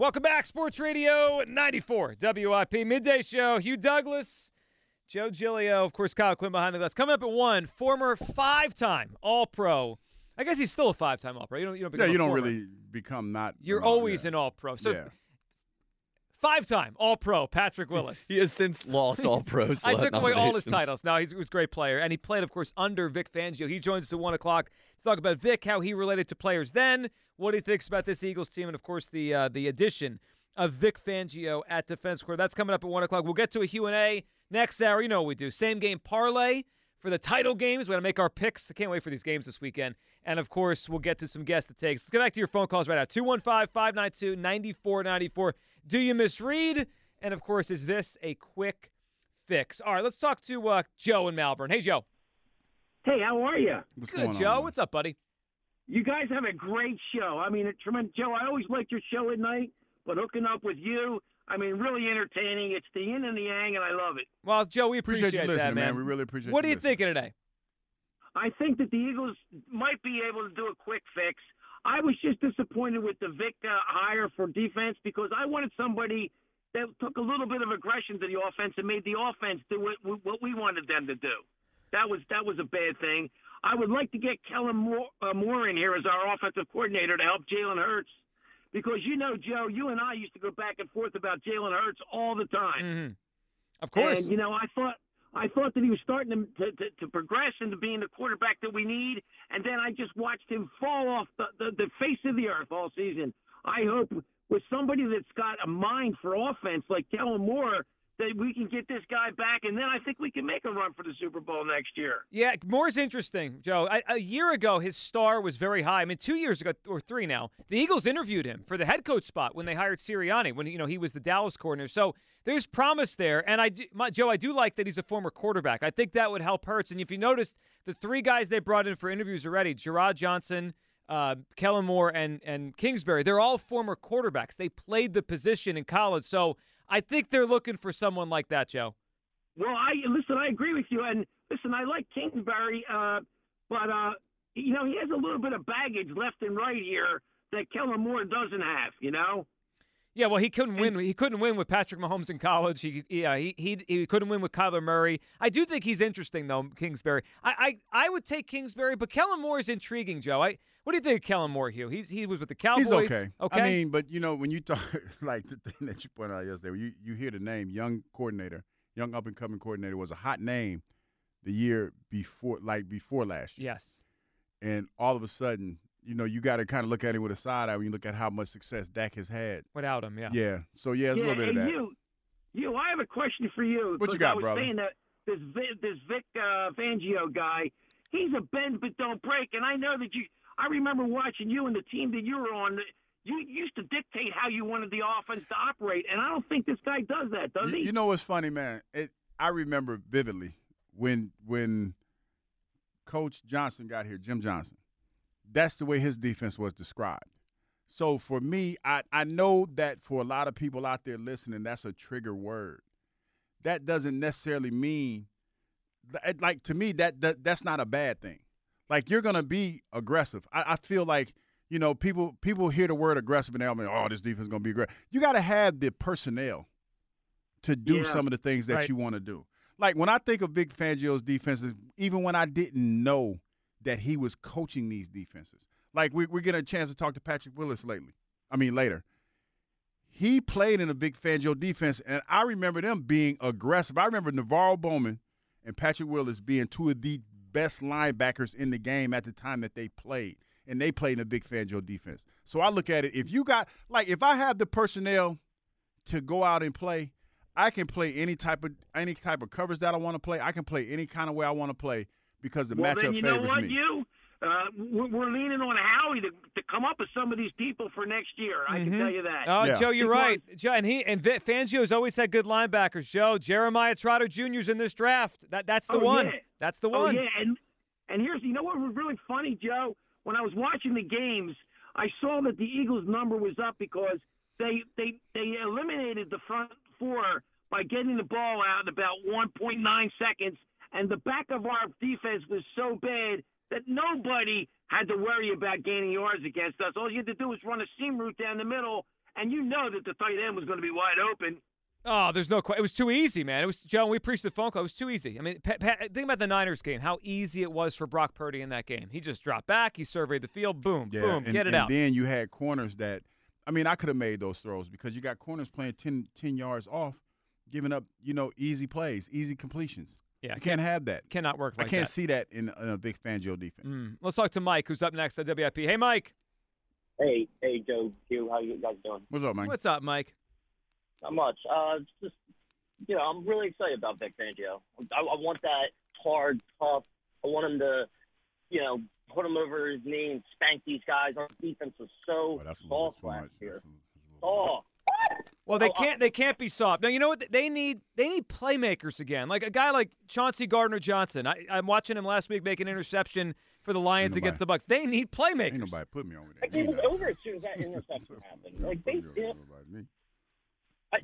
Welcome back, Sports Radio 94 WIP Midday Show. Hugh Douglas, Joe Giglio, of course, Kyle Quinn behind the glass. Coming up at one, former five time All Pro. I guess he's still a five time All Pro. You don't, you don't Yeah, you a don't former. really become not. You're always yeah. an All Pro. So yeah. five time All Pro, Patrick Willis. He has since lost all pros. I took away all his titles. Now he's, he was a great player, and he played, of course, under Vic Fangio. He joins us at one o'clock to talk about Vic, how he related to players then, what he thinks about this Eagles team, and of course the uh, the addition of Vic Fangio at defense court. That's coming up at one o'clock. We'll get to a Q and A next hour. You know what we do: same game parlay for the title games. We're gonna make our picks. I can't wait for these games this weekend. And of course, we'll get to some guest that takes. Let's get back to your phone calls right now 215 592 9494. Do you miss Reid? And of course, is this a quick fix? All right, let's talk to uh, Joe and Malvern. Hey, Joe. Hey, how are you? What's Good, going Joe. on? What's up, buddy? You guys have a great show. I mean, a tremendous Joe. I always liked your show at night, but hooking up with you, I mean, really entertaining. It's the yin and the yang, and I love it. Well, Joe, we Appreciate appreciate, you that, listening, man. We really appreciate What you are you listening. thinking today? I think that the Eagles might be able to do a quick fix. I was just disappointed with the Vic uh, hire for defense because I wanted somebody that took a little bit of aggression to the offense and made the offense do what, what we wanted them to do. That was that was a bad thing. I would like to get Kellen Moore, uh, Moore in here as our offensive coordinator to help Jalen Hurts. Because you know, Joe, you and I used to go back and forth about Jalen Hurts all the time. Mm-hmm. Of course. And you know, I thought I thought that he was starting to, to, to, to progress into being the quarterback that we need, and then I just watched him fall off the, the, the face of the earth all season. I hope with somebody that's got a mind for offense like Kellen Moore that we can get this guy back, and then I think we can make a run for the Super Bowl next year. Yeah, Moore's interesting, Joe. I, a year ago, his star was very high. I mean, two years ago or three now, the Eagles interviewed him for the head coach spot when they hired Sirianni when you know he was the Dallas coordinator. So there's promise there, and I, my, Joe, I do like that he's a former quarterback. I think that would help Hurts. And if you noticed, the three guys they brought in for interviews already, Jerrod Johnson. Uh, Kellen Moore and and Kingsbury, they're all former quarterbacks. They played the position in college, so I think they're looking for someone like that, Joe. Well, I listen. I agree with you, and listen, I like Kingsbury, uh, but uh, you know he has a little bit of baggage left and right here that Kellen Moore doesn't have. You know. Yeah, well, he couldn't win. He couldn't win with Patrick Mahomes in college. He, yeah, he, he he couldn't win with Kyler Murray. I do think he's interesting though, Kingsbury. I I, I would take Kingsbury, but Kellen Moore is intriguing, Joe. I what do you think of Kellen Moore, Hugh? He's he was with the Cowboys. He's okay. Okay. I mean, but you know, when you talk like the thing that you pointed out yesterday, when you you hear the name young coordinator, young up and coming coordinator was a hot name the year before, like before last year, yes. and all of a sudden, you know, you got to kind of look at it with a side eye when you look at how much success Dak has had. Without him, yeah. Yeah. So yeah, there's yeah, a little bit of and that. you, you, I have a question for you. What you got, I was brother? saying that this Vi- this Vic uh, Fangio guy, he's a bend but don't break, and I know that you. I remember watching you and the team that you were on. You used to dictate how you wanted the offense to operate, and I don't think this guy does that, does You, he? you know what's funny, man? It, I remember vividly when when Coach Johnson got here, Jim Johnson. That's the way his defense was described. So for me, I, I know that for a lot of people out there listening, that's a trigger word. That doesn't necessarily mean like- like to me that, that that's not a bad thing. Like you're gonna be aggressive. I, I feel like you know people people hear the word aggressive and they're like, oh, this defense is gonna be aggressive. You got to have the personnel to do Yeah. some of the things that Right. you want to do. Like when I think of Vic Fangio's defenses, even when I didn't know that he was coaching these defenses, like we, we're getting a chance to talk to Patrick Willis lately. I mean later. he played in a Vic Fangio defense, and I remember them being aggressive. I remember NaVorro Bowman and Patrick Willis being two of the best linebackers in the game at the time that they played, and they played in a Vic Fangio defense. So I look at it: if you got like, if I have the personnel to go out and play, I can play any type of any type of covers that I want to play. I can play any kind of way I want to play because the well, matchup then you favors know what, me. you. Uh, we're, we're leaning on Howie to, to come up with some of these people for next year. I can Mhm. tell you that. Oh, Yeah. Joe, you're Because- right. Joe, and he and Vi- Fangio's always had good linebackers. Joe, Jeremiah Trotter Jr.'s in this draft. That that's the Oh, one. yeah. That's the Oh one. yeah, and and here's you know what was really funny, Joe. When I was watching the games, I saw that the Eagles' number was up because they they they eliminated the front four by getting the ball out in about 1.9 seconds, and the back of our defense was so bad that nobody had to worry about gaining yards against us. All you had to do was run a seam route down the middle, and you know that the tight end was going to be wide open. Oh, there's no question. It was too easy, man. It was Joe. We preached the phone call. It was too easy. I mean, Pat, Pat, think about the Niners game. How easy it was for Brock Purdy in that game. He just dropped back. He surveyed the field. Boom, Yeah, boom, and, get it and out. then you had corners that, I mean, I could have made those throws because you got corners playing 10, 10 yards off, giving up, you know, easy plays, easy completions. Yeah, You can't have that. cannot work I can't that. see that in, in a big Fangio defense. Mm. Let's talk to Mike, who's up next at WIP. Hey, Mike. Hey, hey, Joe, Q, how you guys doing? What's up, Mike? What's up, Mike? Not much. Uh, just you know, I'm really excited about Vic Fangio. I, I want that hard, tough. I want him to, you know, put him over his knee and spank these guys. Our defense was so Oh, that's a little soft last year. That's Well, they Oh, uh, can't. They can't be soft. Now you know what? They need. They need playmakers again. Like a guy like Chauncey Gardner Johnson. I, I'm watching him last week make an interception for the Lions against the Bucks. They need playmakers. Ain't nobody put me over I there. gave it over as soon as that interception happened. Like they, Put you know, over there by me. I,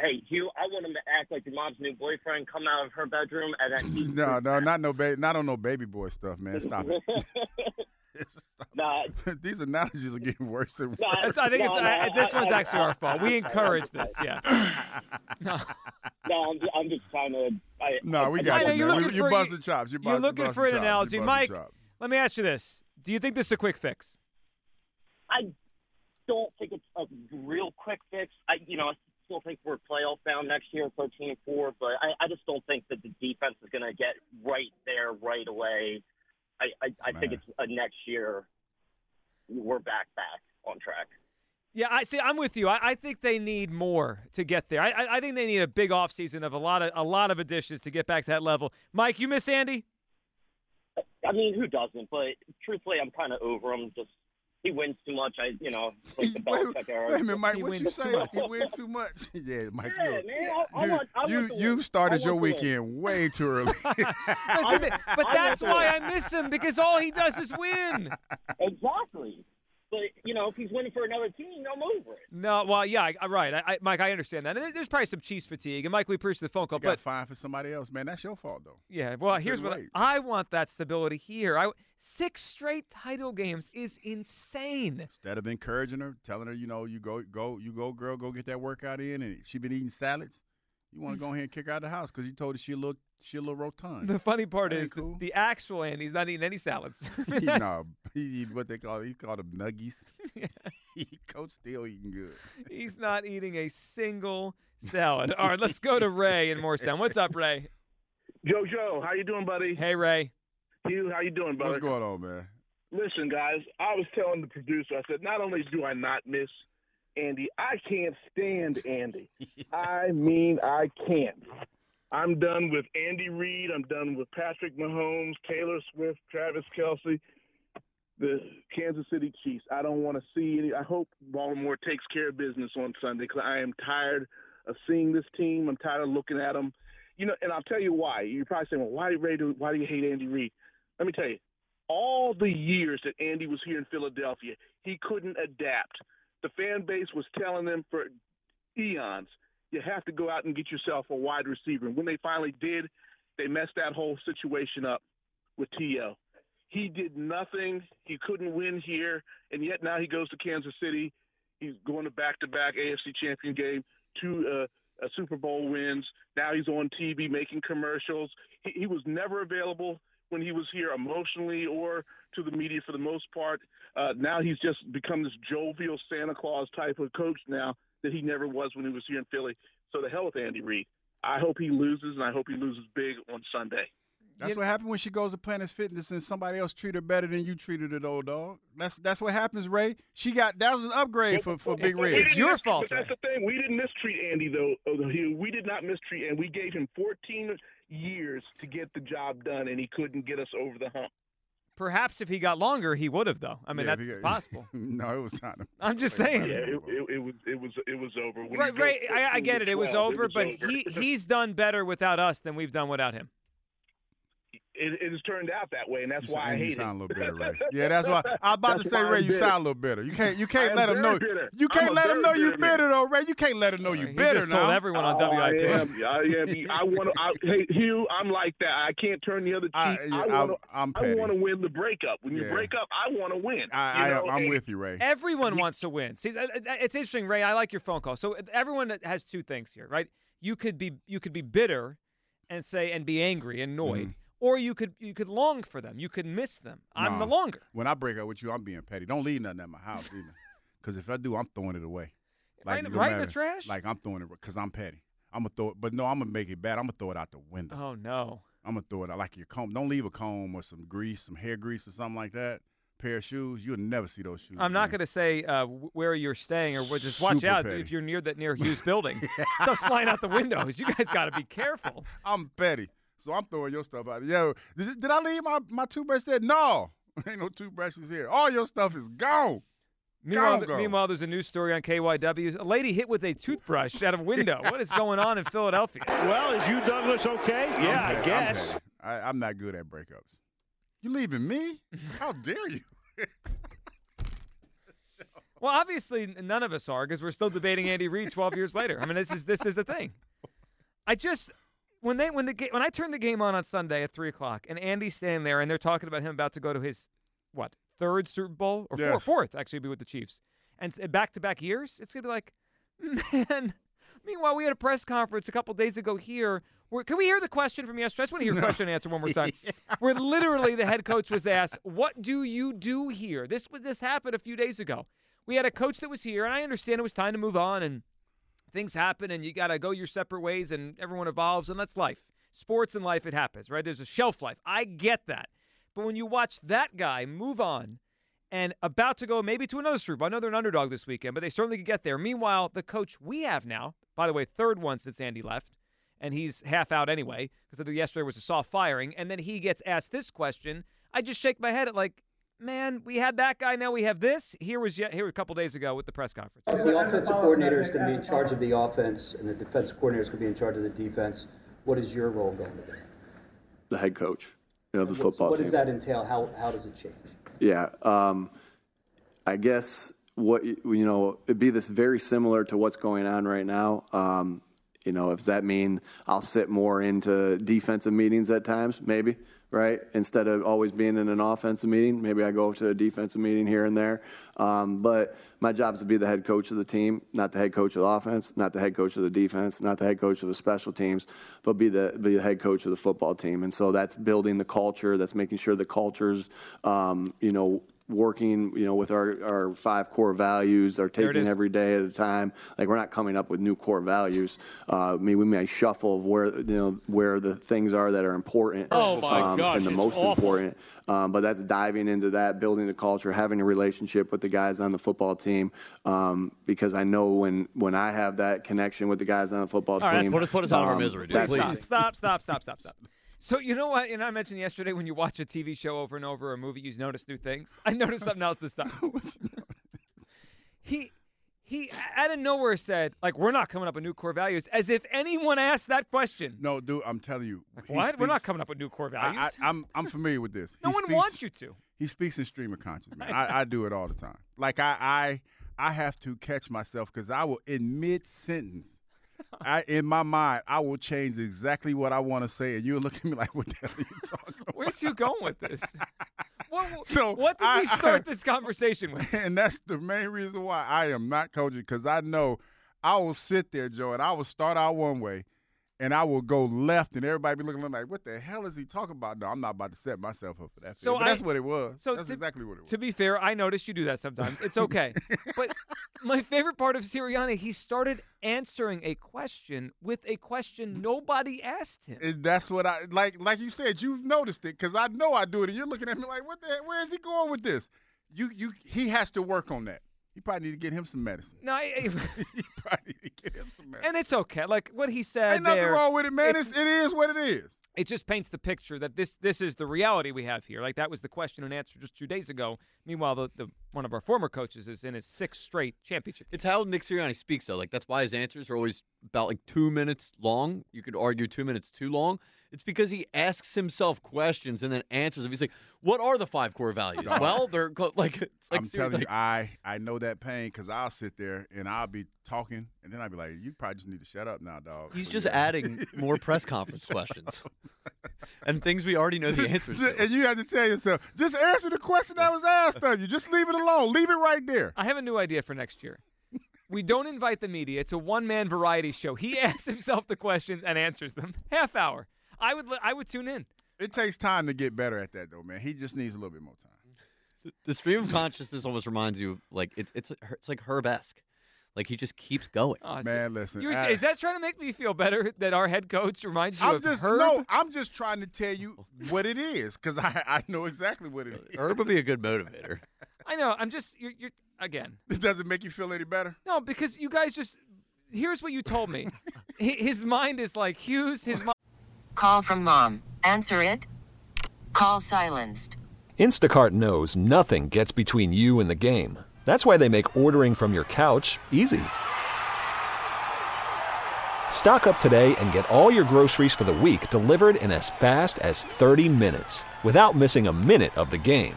hey, Hugh, I want him to act like your mom's new boyfriend, come out of her bedroom, and then he No, no, not no baby, not on no baby boy stuff, man. Stop it. Stop. nah, These analogies are getting worse and worse. nah, That's- I think no, it's, no, I, this I- one's I- actually our fault. We encourage this. Yeah. No. No, I'm just, I'm just trying to. I, No, we I- got I know, you, you're man. looking You, you for- busted chops. You You're busted, looking busted for an chops. You analogy, busted Mike. chops. Let me ask you this: Do you think this is a quick fix? I don't think it's a real quick fix. I, you know, I still think we're playoff bound next year, 13 and 4, but I, I just don't think that the defense is going to get right there right away. I, I, I think it's a next year. We're back, back on track. Yeah, I see. I'm with you. I, I think they need more to get there. I, I, I think they need a big offseason of a lot of a lot of additions to get back to that level. Mike, you miss Andy? I mean, who doesn't? But truthfully, I'm kind of over him. Just he wins too much. I, you know, like the Wait, Belichick era. wait a minute, Mike. He What you too say? much. You win too much. yeah, Mike. Yeah, you, man, I- I you, want- I you, to you started I your want win. weekend way too early. But I that's want why I miss him because all he does is win. Exactly. But you know, if he's winning for another team, I'm over it. No, well, yeah, I, I- right, I, I, Mike. I understand that. And there's probably some Chiefs fatigue. And Mike, we appreciate the phone call, you got but fined for somebody else, man. That's your fault, though. yeah, well, You here's what wait. I, I want. That stability here. I six straight title games is insane. Instead of encouraging her, telling her, you know, you go, go, you go, girl, go get that workout in, and she been eating salads. You want to go ahead and kick her out of the house because you told her she a little, she a little rotund. The funny part That ain't is the, cool. the actual Andy's not eating any salads. I no, he eat what they call he called them nuggies. Coach still eating good. He's not eating a single salad. All right, let's go to Ray in Morristown. What's up, Ray? Joe, Joe, how you doing, buddy? Hey, Ray. Hugh, how you doing, buddy? What's going on, man? Listen, guys, I was telling the producer, I said, not only do I not miss Andy, I can't stand Andy. I mean, I can't. I'm done with Andy Reid. I'm done with Patrick Mahomes, Taylor Swift, Travis Kelce, the Kansas City Chiefs. I don't want to see any. I hope Baltimore takes care of business on Sunday because I am tired of seeing this team. I'm tired of looking at them. You know, and I'll tell you why. You're probably saying, well, why, do, why do you hate Andy Reid? Let me tell you, all the years that Andy was here in Philadelphia, he couldn't adapt. The fan base was telling them for eons, you have to go out and get yourself a wide receiver. And when they finally did, they messed that whole situation up with T.O. He did nothing. He couldn't win here, and yet now he goes to Kansas City. He's going to back-to-back AFC champion game, two uh, uh, Super Bowl wins. Now he's on TV making commercials. He, he was never available when he was here emotionally or to the media for the most part. Uh, now he's just become this jovial Santa Claus type of coach now that he never was when he was here in Philly. So the hell with Andy Reid. I hope he loses, and I hope he loses big on Sunday. That's what happened when she goes to Planet Fitness and somebody else treat her better than you treated it, old dog. That's that's what happens, Ray. She got that was an upgrade for, for Big We Red. It's your fault, But that's the thing. We didn't mistreat Andy though. We did not mistreat, and we gave him 14 years to get the job done, and he couldn't get us over the hump. Perhaps if he got longer, he would have, though. I mean, Yeah, that's if he got- possible. no, it was not. I'm just saying. Yeah, it, it, it was it was it was over. When Right, you go right. I, I get to it. It was 12, over, but over. he he's done better without us than we've done without him. It, it has turned out that way, and that's You why sound, I you hate sound a it. little bitter, Ray. Yeah, that's why I was about That's to say, Ray. You bitter. sound a little bitter. You can't. You can't let them know. bitter. You can't a let them know very you bitter bitter, though, Ray. You can't let them know you he bitter just now. told everyone on Oh, I WIP. am. I am. I want to. I, hey, Hugh, I'm like that. I can't turn the other cheek. I- I, yeah, want I'm- to. I'm I petty. want to win the breakup. When you Yeah. break up, I want to win. I, you I, know? I'm and- with you, Ray. Everyone wants to win. See, that- that- it's interesting, Ray. I like your phone call. So everyone has two things here, right? You could be you could be bitter and say and be angry, annoyed, Mhm. Or you could you could long for them. You could miss them. I'm the longer. When I break up with you, I'm being petty. Don't leave nothing at my house either. Because if I do, I'm throwing it away. Right- no right in the trash? Like I'm throwing it because I'm petty. I'm gonna throw it, but no, I'm gonna make it bad. I'm gonna throw it out the window. Oh no. I'm gonna throw it out like your comb. Don't leave a comb or some grease, some hair grease or something like that. Pair of shoes, you'll never see those shoes. I'm not going to say uh, where you're staying, or what- just watch Super out petty. if you're near that near Hugh's building. Stuff's flying out the windows. You guys got to be careful. I'm petty, so I'm throwing your stuff out. Yo, did, did I leave my my toothbrush there? No, ain't no toothbrushes here. All your stuff is gone. Meanwhile, Gone, gone. meanwhile, there's a news story on KYW. A lady hit with a toothbrush out of window. what is going on in Philadelphia? Well, is Hugh Douglas okay? I'm Yeah, I petty. I'm guess. I, I'm not good at breakups. You leaving me? How dare you? Well, obviously, none of us are because we're still debating Andy Reid 12 years later. I mean, this is this is a thing. I just when they when the ga- when I turned the game on on Sunday at three o'clock and Andy's standing there and they're talking about him about to go to his what third Super Bowl or Yes. fourth actually be with the Chiefs and back to back years, it's gonna be like, man. Meanwhile, we had a press conference a couple days ago here. Where, can we hear the question from yesterday? I just want to hear the question and answer one more time. Where literally the head coach was asked, "What do you do here?" This was this happened a few days ago. We had a coach that was here, and I understand it was time to move on, and things happen, and you got to go your separate ways, and everyone evolves, and that's life. Sports and life, it happens, right? There's a shelf life. I get that, but when you watch that guy move on and about to go maybe to another Super Bowl, I know they're an underdog this weekend, but they certainly could get there. Meanwhile, the coach we have now, by the way, third one since Andy left, and he's half out anyway because yesterday was a soft firing, and then he gets asked this question. I just shake my head at like, man, we had that guy, now we have this. Here was yet here a couple days ago with the press conference. The offensive coordinator is going to be in charge of the offense, and the defensive coordinator is going to be in charge of the defense. What is your role going to be? the head coach of the What's- football what team. What does that entail? How, how does it change? Yeah. Um, I guess what you you know it'd be this very similar to what's going on right now. Um, you know, does that mean I'll sit more into defensive meetings at times? Maybe, right? Instead of always being in an offensive meeting, maybe I go to a defensive meeting here and there. Um, but my job is to be the head coach of the team, not the head coach of the offense, not the head coach of the defense, not the head coach of the special teams, but be the be the head coach of the football team. And so that's building the culture. That's making sure the cultures, um, you know working, you know, with our, our five core values, are There it taking every day at a time. Like we're not coming up with new core values. Uh, I mean, we may shuffle of where you know where the things are that are important. Oh, my um, gosh, and the most awful. important. Um, but that's diving into that, building the culture, having a relationship with the guys on the football team. Um, because I know when when I have that connection with the guys on the football All right, team, put us- put us out of our um, misery, dude, that's- please. Stop, stop, stop, stop, stop. So you know what? And I mentioned yesterday when you watch a TV show over and over, or a movie, you notice new things. I noticed something else this time. he he out of nowhere said, like, we're not coming up with new core values, as if anyone asked that question. No, dude, I'm telling you. he What? We're not coming up with new core values. I, I'm I'm familiar with this. no He one speaks- wants you to. He speaks in stream of consciousness. Man. I, I do it all the time. Like I I I have to catch myself because I will in mid sentence. I in my mind I will change exactly what I want to say, and you'll look at me like, "What the hell are you talking about?" Where's you going with this? What, So, what did I- we start this conversation with? and that's the main reason why I am not coaching because I know I will sit there, Joe, and I will start out one way, and I will go left, and everybody be looking at me like, "What the hell is he talking about?" No, I'm not about to set myself up for that. So but that's what it was. so that's to- exactly what it was. To be fair, I noticed you do that sometimes. It's okay. but my favorite part of Sirianni, he started answering a question with a question nobody asked him. And that's what I like. Like you said, you've noticed it because I know I do it. And you're looking at me like, "What the? Heck? Where is he going with this?" You, you, he has to work on that. He probably need to get him some medicine. No, I, he probably need to get him some medicine. and it's okay. Like what he said Ain't nothing there, wrong with it, man. it's- It's, it is what it is. it just paints the picture that this this is the reality we have here. Like that was the question and answer just two days ago. Meanwhile, the, the one of our former coaches is in his sixth straight championship. It's how Nick Sirianni speaks, though. Like that's why his answers are always about like two minutes long. You could argue two minutes too long. It's because he asks himself questions and then answers them. He's like, "What are the five core values?" well, they're co- like it's like I'm Siri- telling you, I I know that pain because I'll sit there and I'll be talking, and then I'll be like, "You probably just need to shut up now, dog." he's So just you- adding more press conference questions and things we already know the answers to. and you have to tell yourself, just answer the question that was asked of you. Just leave it alone. Leave it right there. I have a new idea for next year. We don't invite the media. It's a one-man variety show. He asks himself the questions and answers them. Half hour. I would I would tune in. It takes time to get better at that, though, man. He just needs a little bit more time. The stream of consciousness almost reminds you of, like it's it's it's like Herb-esque. Like he just keeps going. Oh, so- Man, listen. You're- I- is that trying to make me feel better that our head coach reminds you I'm of just Herb? no. I'm just trying to tell you what it is because I I know exactly what it is. Herb would be a good motivator. I know. I'm just you're, you're again. It doesn't make you feel any better. No, because you guys just. Here's what you told me. His mind is like Hugh's. His mind. Call from mom. Answer it. Call silenced. Instacart knows nothing gets between you and the game. That's why they make ordering from your couch easy. Stock up today and get all your groceries for the week delivered in as fast as 30 minutes without missing a minute of the game.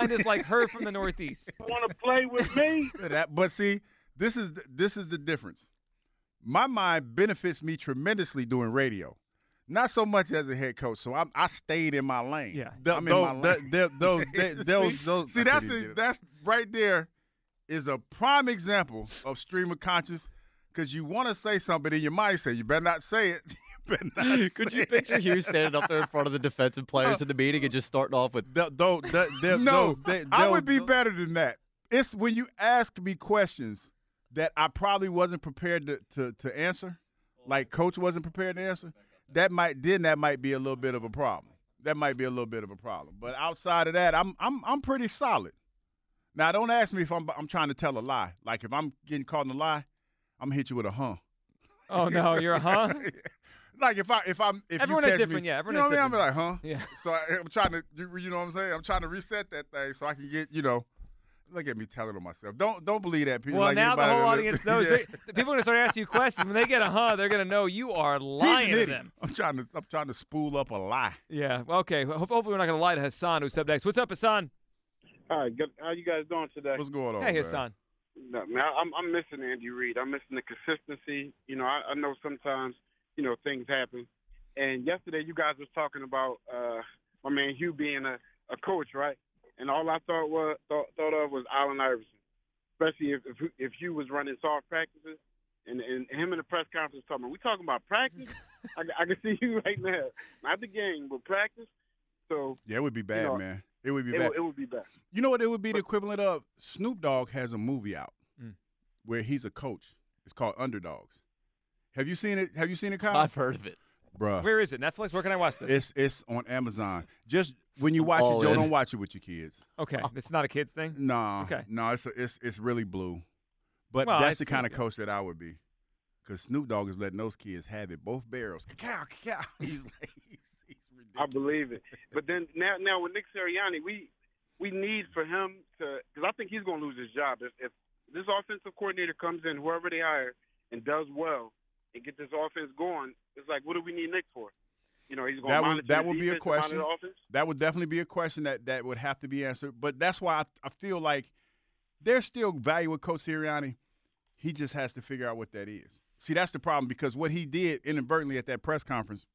Mind is like Herb from the Northeast. Want to play with me? That, but see, this is the, this is the difference. My mind benefits me tremendously doing radio, not so much as a head coach. So I'm, I stayed in my lane. Yeah. I'm Those- in my lane. that- those- they- those- see, those- see, that's the, that's right there is a prime example of stream of conscious because you want to say something in your mind. Say you better not say it. You better Could say you picture Hughes standing up there in front of the defensive players in the meeting and just starting off with Th- though, th- th- no, those- they- I would be better than that. It's when you ask me questions that I probably wasn't prepared to, to, to answer, like coach wasn't prepared to answer. That might then that might be a little bit of a problem. That might be a little bit of a problem. But outside of that, I'm I'm I'm pretty solid. Now don't ask me if I'm I'm trying to tell a lie. Like if I'm getting caught in a lie, I'm gonna hit you with a huh. Oh no, you're a huh? like if I if I'm if Everyone you is catch different, me, yeah, you know is what I mean? I'm different. like, huh? Yeah. So I, I'm trying to, you you know what I'm saying? I'm trying to reset that thing so I can get, you know, look at me telling on myself. Don't don't believe that. People Well, like now the whole that- audience knows. Yeah. They, people are gonna start asking you questions. When they get a huh, they're gonna know you are lying to them. I'm trying to I'm trying to spool up a lie. Yeah. Okay. Hopefully we're not gonna lie to Hassan, who's up next. What's up, Hassan? All right, good. How you guys doing today? What's going on? Hey, Hassan. No, man, I'm I'm missing Andy Reid. I'm missing the consistency. You know, I, I know sometimes you know things happen. And yesterday, you guys was talking about uh, my man Hugh being a, a coach, right? And all I thought was thought, thought of was Allen Iverson, especially if if, if Hugh was running soft practices. And, and him in the press conference talking, we talking about practice? I, I can see you right now, not the game, but practice. So Yeah, it would be bad, know, man. It would be it, bad. would- it would be bad. You know what? It would be the equivalent of Snoop Dogg has a movie out Mm. where he's a coach. It's called Underdogs. Have you seen it? Have you seen it, Kyle? I've heard of it. Bruh. Where is it? Netflix? Where can I watch this? It's it's on Amazon. Just when you watch all it, Joe, in. don't watch it with your kids. Okay, it's not a kids thing. No, Okay. no, it's it's it's really blue. But Well, that's it's the kind of coach that I would be, because Snoop Dogg is letting those kids have it, both barrels. Cacao, cacao. He's like, he's, he's I believe it. But then now, now with Nick Sirianni, we we need for him to because I think he's going to lose his job if, if this offensive coordinator comes in, whoever they hire, and does well and get this offense going. It's like, what do we need Nick for? You know, he's going to that monitor would that the would be a defense, monitor question. the offense. That would definitely be a question that that would have to be answered. But that's why I, I feel like there's still value with Coach Sirianni. He just has to figure out what that is. See, that's the problem because what he did inadvertently at that press conference,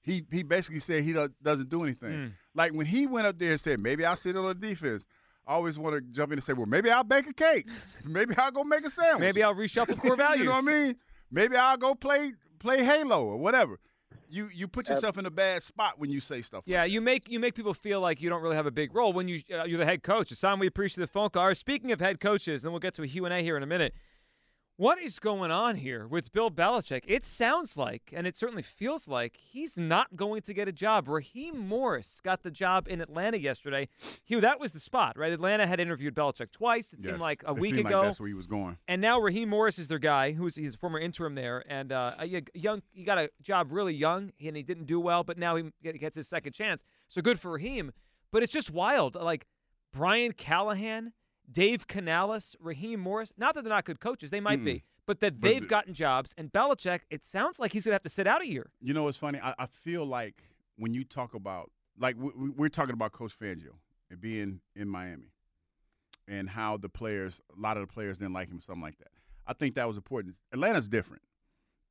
he he basically said he do, doesn't do anything. Mm. Like when he went up there and said, "Maybe I'll sit on the defense." I always want to jump in and say, "Well, maybe I'll bake a cake. maybe I'll go make a sandwich. Maybe I'll reshuffle core values. you know what I mean? Maybe I'll go play play Halo or whatever." You you put yourself in a bad spot when you say stuff. Yeah, you make you make people feel like you don't really have a big role when you uh, you're the head coach. Hassan, we appreciate the phone call. All right, Speaking of head coaches, then we'll get to a Q and A here in a minute. What is going on here with Bill Belichick? It sounds like, and it certainly feels like, he's not going to get a job. Raheem Morris got the job in Atlanta yesterday. Hugh, that was the spot, right? Atlanta had interviewed Belichick twice. It Yes. seemed like a It week seemed like ago. that's where he was going. And now Raheem Morris is their guy, who's he's a former interim there, and uh, a young. He got a job really young, and he didn't do well, but now he gets his second chance. So good for Raheem. But it's just wild, like Brian Callahan, Dave Canales, Raheem Morris. Not that they're not good coaches, they might be, but that they've the- gotten jobs. And Belichick, it sounds like he's gonna have to sit out a year. You know what's funny? I, I feel like when you talk about like we, we're talking about Coach Fangio and being in Miami, and how the players, a lot of the players didn't like him, something like that. I think that was important. Atlanta's different,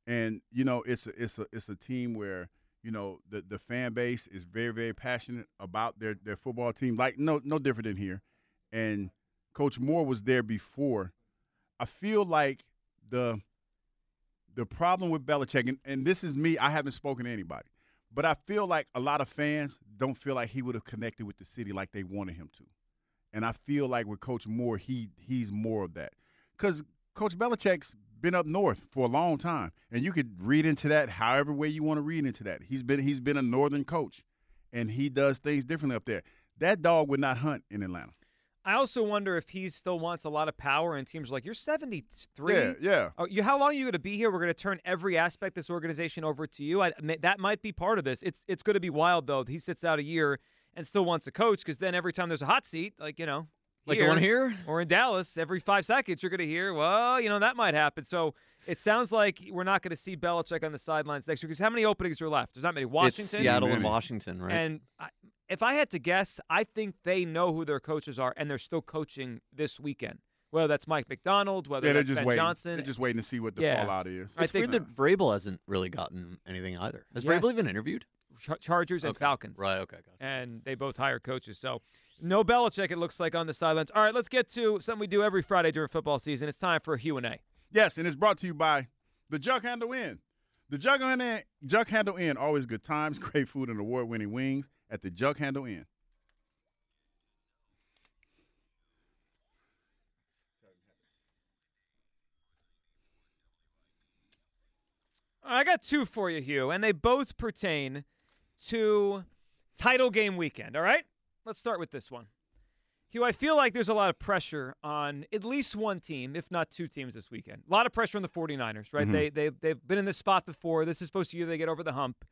and you know it's a, it's a it's a team where you know the the fan base is very very passionate about their their football team. Like no no different than here, and Coach Moore was there before. I feel like the the problem with Belichick, and, and this is me, I haven't spoken to anybody, but I feel like a lot of fans don't feel like he would have connected with the city like they wanted him to. And I feel like with Coach Moore, he he's more of that. Because Coach Belichick's been up north for a long time. And you could read into that however way you want to read into that. He's been he's been a northern coach and he does things differently up there. That dog would not hunt in Atlanta. I also wonder if he still wants a lot of power, and teams are like, "You're 73. Yeah, yeah. Oh, you, how long are you going to be here? We're going to turn every aspect of this organization over to you. I, that might be part of this. It's it's going to be wild though. He sits out a year and still wants a coach because then every time there's a hot seat, like you know, Like the one here? or in Dallas, every five seconds you're going to hear, well, you know, that might happen. So it sounds like we're not going to see Belichick on the sidelines next year because how many openings are left? There's not many. Washington, It's Seattle and Washington, right? and I, if I had to guess, I think they know who their coaches are, and they're still coaching this weekend. Whether that's Mike Macdonald, whether yeah, that's just Ben waiting. Johnson, They're just waiting to see what the Yeah. fallout is. I it's think weird that Vrabel hasn't really gotten anything either. Has Yes. Vrabel even interviewed? Char- Chargers and Okay. Falcons. Right. Okay. Got. And they both hire coaches. So no Belichick, it looks like, on the sidelines. All right, let's get to something we do every Friday during football season. It's time for a Q&A. Yes, and it's brought to you by the Jug Handle Inn. The Jug Inn, Jug Handle Inn, always good times, great food, and award-winning wings at the Jug Handle Inn. I got two for you, Hugh, and they both pertain to title game weekend. All right? Let's start with this one. Hugh, I feel like there's a lot of pressure on at least one team, if not two teams this weekend. A lot of pressure on the 49ers, right? Mhm. They, they, they've been in this spot before. This is supposed to be they get over the hump.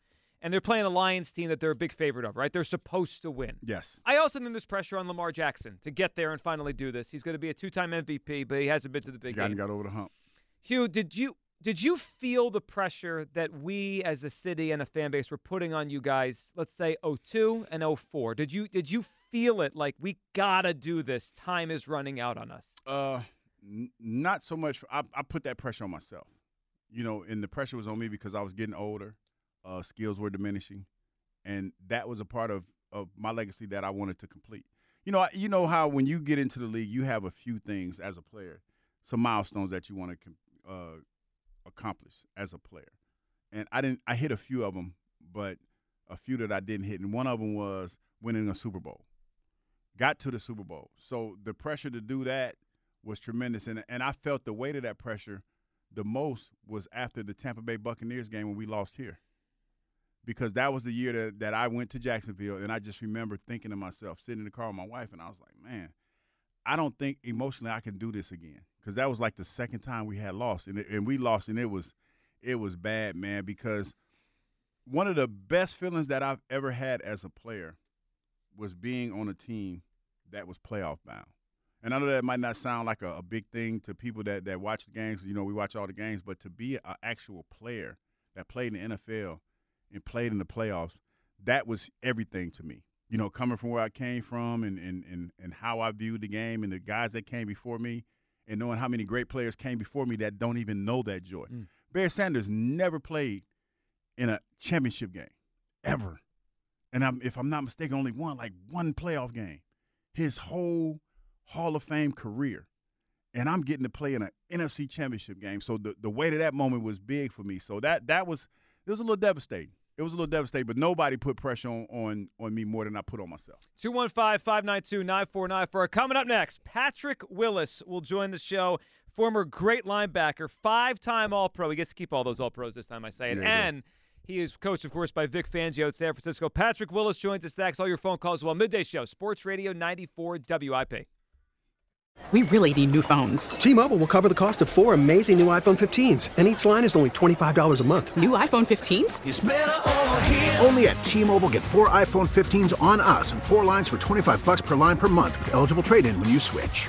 and they're playing a Lions team that they're a big favorite of, right? They're supposed to win. Yes. I also think there's pressure on Lamar Jackson to get there and finally do this. He's going to be a two-time MVP, but he hasn't been to the big game. Got, game. got over the hump. Hugh, did you did you feel the pressure that we as a city and a fan base were putting on you guys, let's say 02 and 04? Did you did you feel it like we got to do this? Time is running out on us. Uh, n- not so much. I, I put that pressure on myself. You know, and the pressure was on me because I was getting older. Uh, skills were diminishing, and that was a part of of my legacy that I wanted to complete. You know, you know how when you get into the league, you have a few things as a player, some milestones that you want to uh, accomplish as a player, and I didn't. I hit a few of them, but a few that I didn't hit, and one of them was winning a Super Bowl. Got to the Super Bowl, so the pressure to do that was tremendous, and and I felt the weight of that pressure the most was after the Tampa Bay Buccaneers game when we lost here, because that was the year that that I went to Jacksonville, and I just remember thinking to myself, sitting in the car with my wife, and I was like, man, I don't think emotionally I can do this again, because that was like the second time we had lost, and it, and we lost, and it was it was bad, man, because one of the best feelings that I've ever had as a player was being on a team that was playoff bound. And I know that might not sound like a, a big thing to people that, that watch the games. You know, we watch all the games, but to be an actual player that played in the NFL and played in the playoffs, that was everything to me. You know, coming from where I came from and, and, and, and how I viewed the game and the guys that came before me and knowing how many great players came before me that don't even know that joy. Mm. Barry Sanders never played in a championship game, ever. And I'm, if I'm not mistaken, only won like one playoff game his whole Hall of Fame career. And I'm getting to play in an NFC championship game. So the, the weight of that moment was big for me. So that that was it was a little devastating. It was a little devastating, but nobody put pressure on on, on me more than I put on myself. 215 592 9494. Coming up next, Patrick Willis will join the show. Former great linebacker, five time All Pro. He gets to keep all those All Pros this time, I say it. Go. And he is coached, of course, by Vic Fangio at San Francisco. Patrick Willis joins us next. All your phone calls as well. Midday Show, Sports Radio 94 WIP. We really need new phones. T-Mobile will cover the cost of four amazing new iPhone 15s, and each line is only $25 a month. New iPhone 15s? Only at T-Mobile get four iPhone 15s on us and four lines for 25 bucks per line per month with eligible trade-in when you switch.